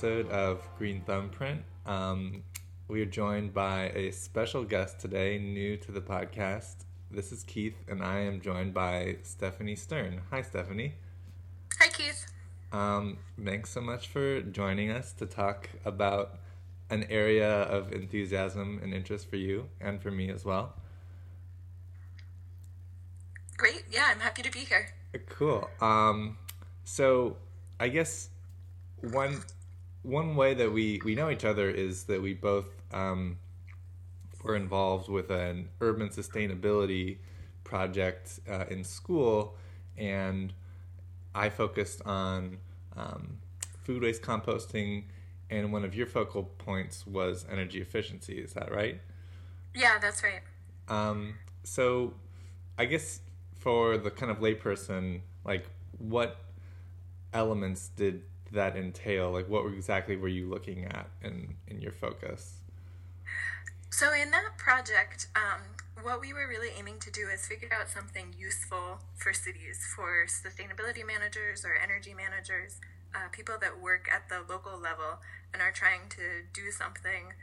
episode of Green Thumbprint. Um, we are joined by a special guest today, new to the podcast. This is Keith, and I am joined by Stephanie Stern. Hi, Stephanie. Hi, Keith. Um, thanks so much for joining us to talk about an area of enthusiasm and interest for you and for me as well. Great. Yeah, I'm happy to be here. Cool. Um, so I guess one one way that we we know each other is that we both um, were involved with an urban sustainability project uh, in school, and I focused on um, food waste composting, and one of your focal points was energy efficiency. Is that right? Yeah, that's right. Um, so, I guess for the kind of layperson, like what elements did that entail? Like, what exactly were you looking at in in your focus? So, in that project, um, what we were really aiming to do is figure out something useful for cities, for sustainability managers or energy managers, uh, people that work at the local level and are trying to do something,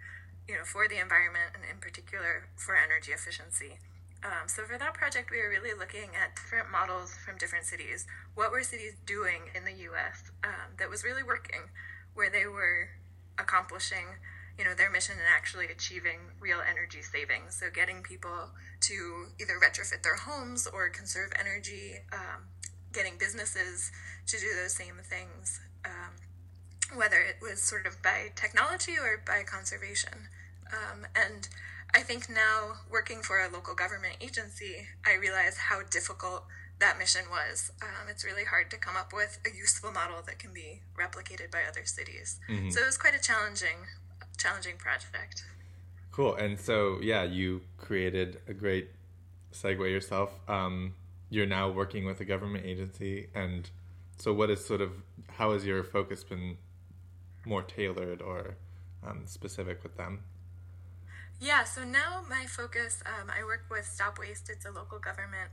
you know, for the environment and in particular for energy efficiency. Um, so for that project, we were really looking at different models from different cities. What were cities doing in the U.S. Um, that was really working, where they were accomplishing, you know, their mission and actually achieving real energy savings. So getting people to either retrofit their homes or conserve energy, um, getting businesses to do those same things, um, whether it was sort of by technology or by conservation. Um, and I think now, working for a local government agency, I realize how difficult that mission was. Um, it's really hard to come up with a useful model that can be replicated by other cities. Mm-hmm. So it was quite a challenging, challenging project. Cool. And so, yeah, you created a great segue yourself. Um, you're now working with a government agency, and so what is sort of how has your focus been more tailored or um, specific with them? Yeah, so now my focus, um, I work with Stop Waste. It's a local government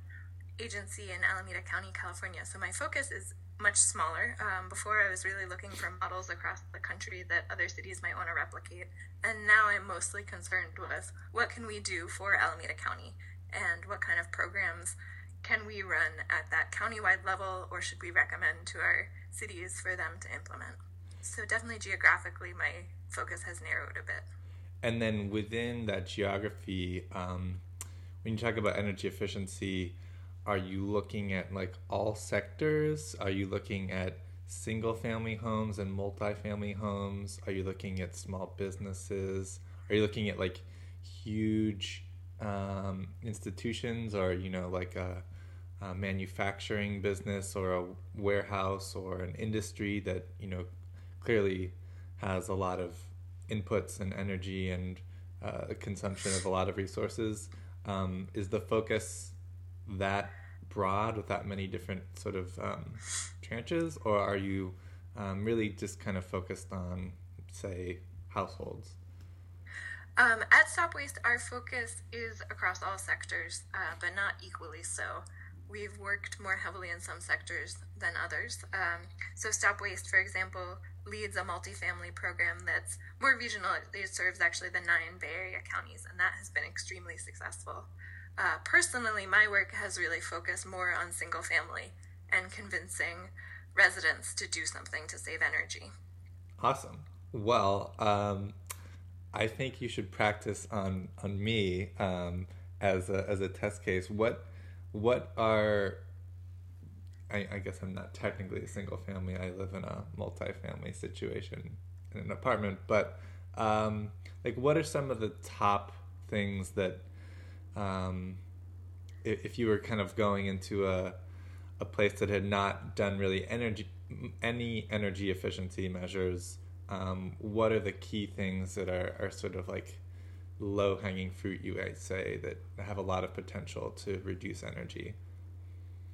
agency in Alameda County, California. So my focus is much smaller. Um, before, I was really looking for models across the country that other cities might want to replicate. And now I'm mostly concerned with what can we do for Alameda County and what kind of programs can we run at that countywide level or should we recommend to our cities for them to implement. So definitely geographically, my focus has narrowed a bit and then within that geography um, when you talk about energy efficiency are you looking at like all sectors? Are you looking at single family homes and multi-family homes? Are you looking at small businesses? Are you looking at like huge um, institutions or you know like a, a manufacturing business or a warehouse or an industry that you know clearly has a lot of inputs and energy and uh, consumption of a lot of resources. Um, is the focus that broad with that many different sort of um, tranches, or are you um, really just kind of focused on, say, households? Um, at Stop Waste, our focus is across all sectors, uh, but not equally so. We've worked more heavily in some sectors than others. Um, so, Stop Waste, for example, leads a multifamily program that's more regional. It serves actually the nine Bay Area counties, and that has been extremely successful. Uh, personally, my work has really focused more on single family and convincing residents to do something to save energy. Awesome. Well, um, I think you should practice on on me um, as a as a test case. What what are I, I guess I'm not technically a single family. I live in a multi-family situation in an apartment. But um, like, what are some of the top things that, um, if, if you were kind of going into a a place that had not done really energy any energy efficiency measures, um, what are the key things that are, are sort of like low hanging fruit you might say that have a lot of potential to reduce energy?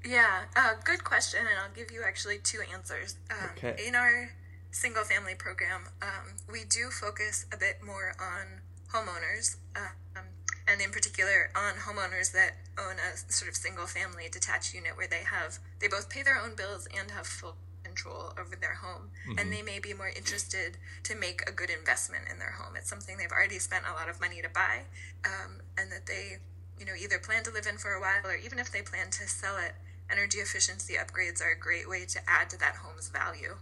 Yeah, uh, good question, and I'll give you actually two answers. Um, okay. In our single family program, um, we do focus a bit more on homeowners, uh, um, and in particular on homeowners that own a sort of single family detached unit where they have they both pay their own bills and have full control over their home. Mm-hmm. and they may be more interested to make a good investment in their home. It's something they've already spent a lot of money to buy um, and that they you know either plan to live in for a while or even if they plan to sell it energy efficiency upgrades are a great way to add to that home's value.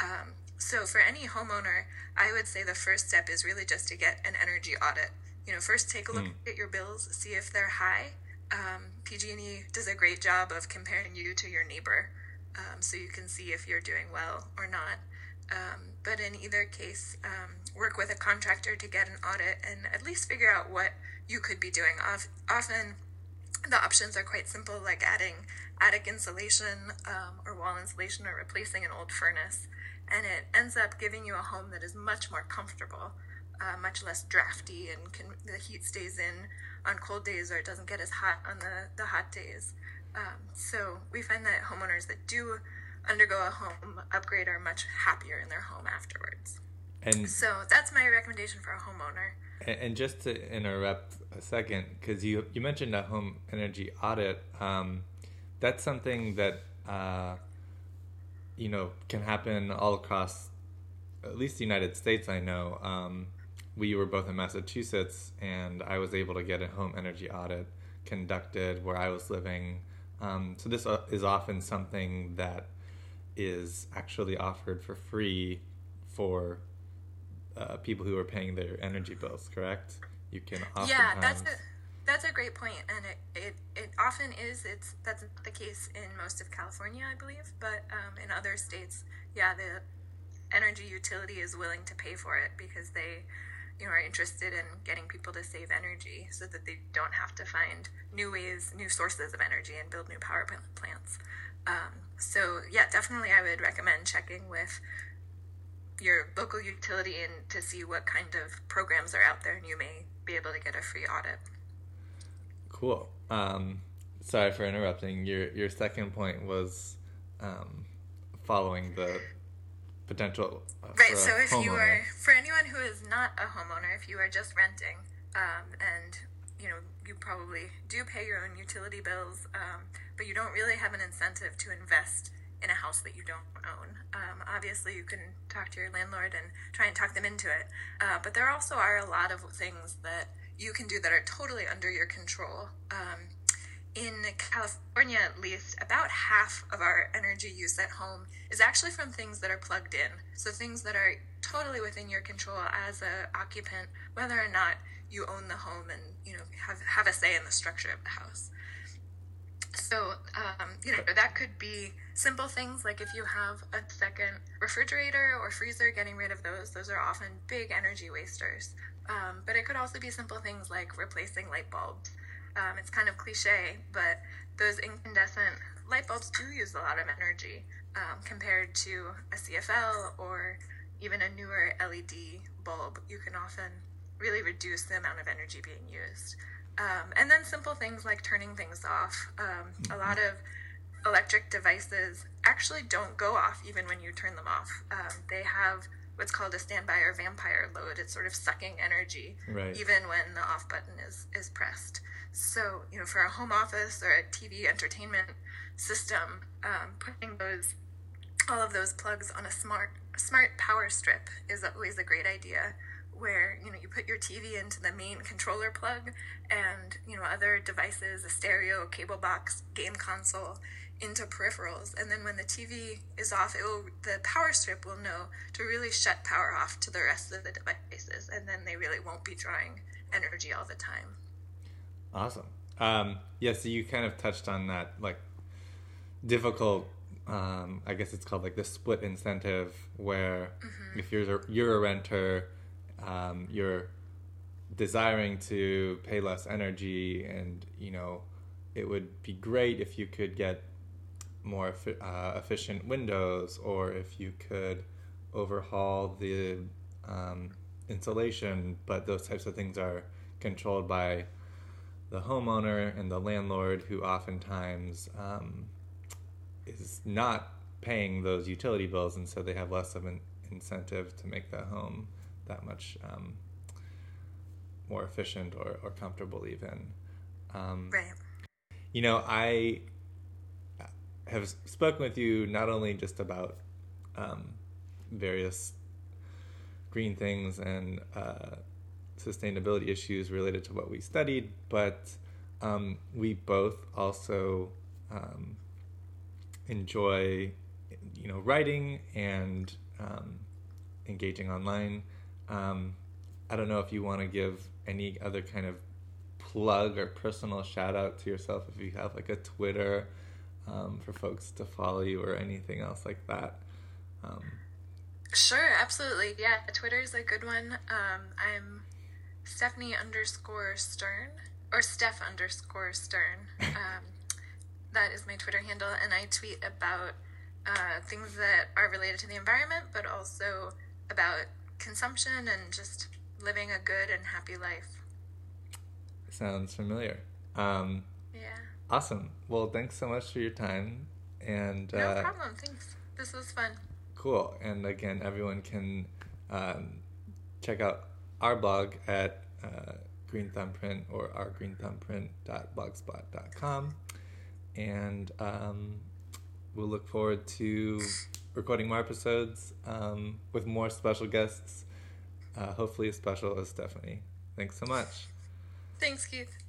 Um, so for any homeowner i would say the first step is really just to get an energy audit you know first take a look mm. at your bills see if they're high um, pg&e does a great job of comparing you to your neighbor um, so you can see if you're doing well or not. Um, but in either case, um, work with a contractor to get an audit and at least figure out what you could be doing. Often, the options are quite simple, like adding attic insulation um, or wall insulation or replacing an old furnace. And it ends up giving you a home that is much more comfortable, uh, much less drafty, and can, the heat stays in on cold days or it doesn't get as hot on the, the hot days. Um, so we find that homeowners that do undergo a home upgrade are much happier in their home afterwards. And so that's my recommendation for a homeowner. And, just to interrupt a second, because you you mentioned a home energy audit, um, that's something that uh, you know can happen all across, at least the United States. I know. Um, we were both in Massachusetts, and I was able to get a home energy audit conducted where I was living um, so this uh, is often something that is actually offered for free for uh, people who are paying their energy bills. Correct? You can. Yeah, that's a that's a great point, and it, it, it often is. It's that's the case in most of California, I believe, but um, in other states, yeah, the energy utility is willing to pay for it because they you know are interested in getting people to save energy so that they don't have to find new ways new sources of energy and build new power plants. Um, so yeah definitely i would recommend checking with your local utility and to see what kind of programs are out there and you may be able to get a free audit. Cool. Um, sorry for interrupting. Your your second point was um, following the potential. Uh, right. So if homeowner. you are for anyone who is not a homeowner, if you are just renting, um, and you know you probably do pay your own utility bills, um, but you don't really have an incentive to invest in a house that you don't own. Um, obviously, you can talk to your landlord and try and talk them into it, uh, but there also are a lot of things that you can do that are totally under your control. Um, in California, at least, about half of our energy use at home is actually from things that are plugged in. So things that are totally within your control as a occupant, whether or not you own the home and you know have have a say in the structure of the house. So um, you know that could be simple things like if you have a second refrigerator or freezer, getting rid of those. Those are often big energy wasters. Um, but it could also be simple things like replacing light bulbs um, it's kind of cliche, but those incandescent light bulbs do use a lot of energy um, compared to a CFL or even a newer LED bulb. You can often really reduce the amount of energy being used. Um, and then simple things like turning things off. Um, a lot of electric devices actually don't go off even when you turn them off. Um, they have what's called a standby or vampire load. It's sort of sucking energy right. even when the off button is, is pressed. So, you know, for a home office or a TV entertainment system, um, putting those all of those plugs on a smart smart power strip is always a great idea. Where you know you put your TV into the main controller plug, and you know other devices, a stereo, cable box, game console, into peripherals, and then when the TV is off, it will the power strip will know to really shut power off to the rest of the devices, and then they really won't be drawing energy all the time. Awesome. Um, yeah, so you kind of touched on that, like difficult. Um, I guess it's called like the split incentive, where mm-hmm. if you're a, you're a renter, um, you're desiring to pay less energy, and you know it would be great if you could get more uh, efficient windows, or if you could overhaul the um, insulation. But those types of things are controlled by the homeowner and the landlord who oftentimes um, is not paying those utility bills and so they have less of an incentive to make the home that much um, more efficient or, or comfortable even. Um, right. You know, I have spoken with you not only just about um, various green things and uh, sustainability issues related to what we studied, but um, we both also um, enjoy, you know, writing and um, engaging online. Um, I don't know if you want to give any other kind of plug or personal shout out to yourself if you have like a Twitter um, for folks to follow you or anything else like that. Um, sure, absolutely. Yeah, Twitter is a good one. Um, I'm Stephanie underscore Stern or Steph underscore Stern. Um, that is my Twitter handle, and I tweet about uh, things that are related to the environment, but also about consumption and just living a good and happy life. Sounds familiar. Um, yeah. Awesome. Well, thanks so much for your time. And no uh, problem. Thanks. This was fun. Cool. And again, everyone can um, check out our blog at uh, Green Thumbprint or ourgreenthumbprint.blogspot.com. And um, we'll look forward to recording more episodes um, with more special guests, uh, hopefully as special as Stephanie. Thanks so much. Thanks, Keith.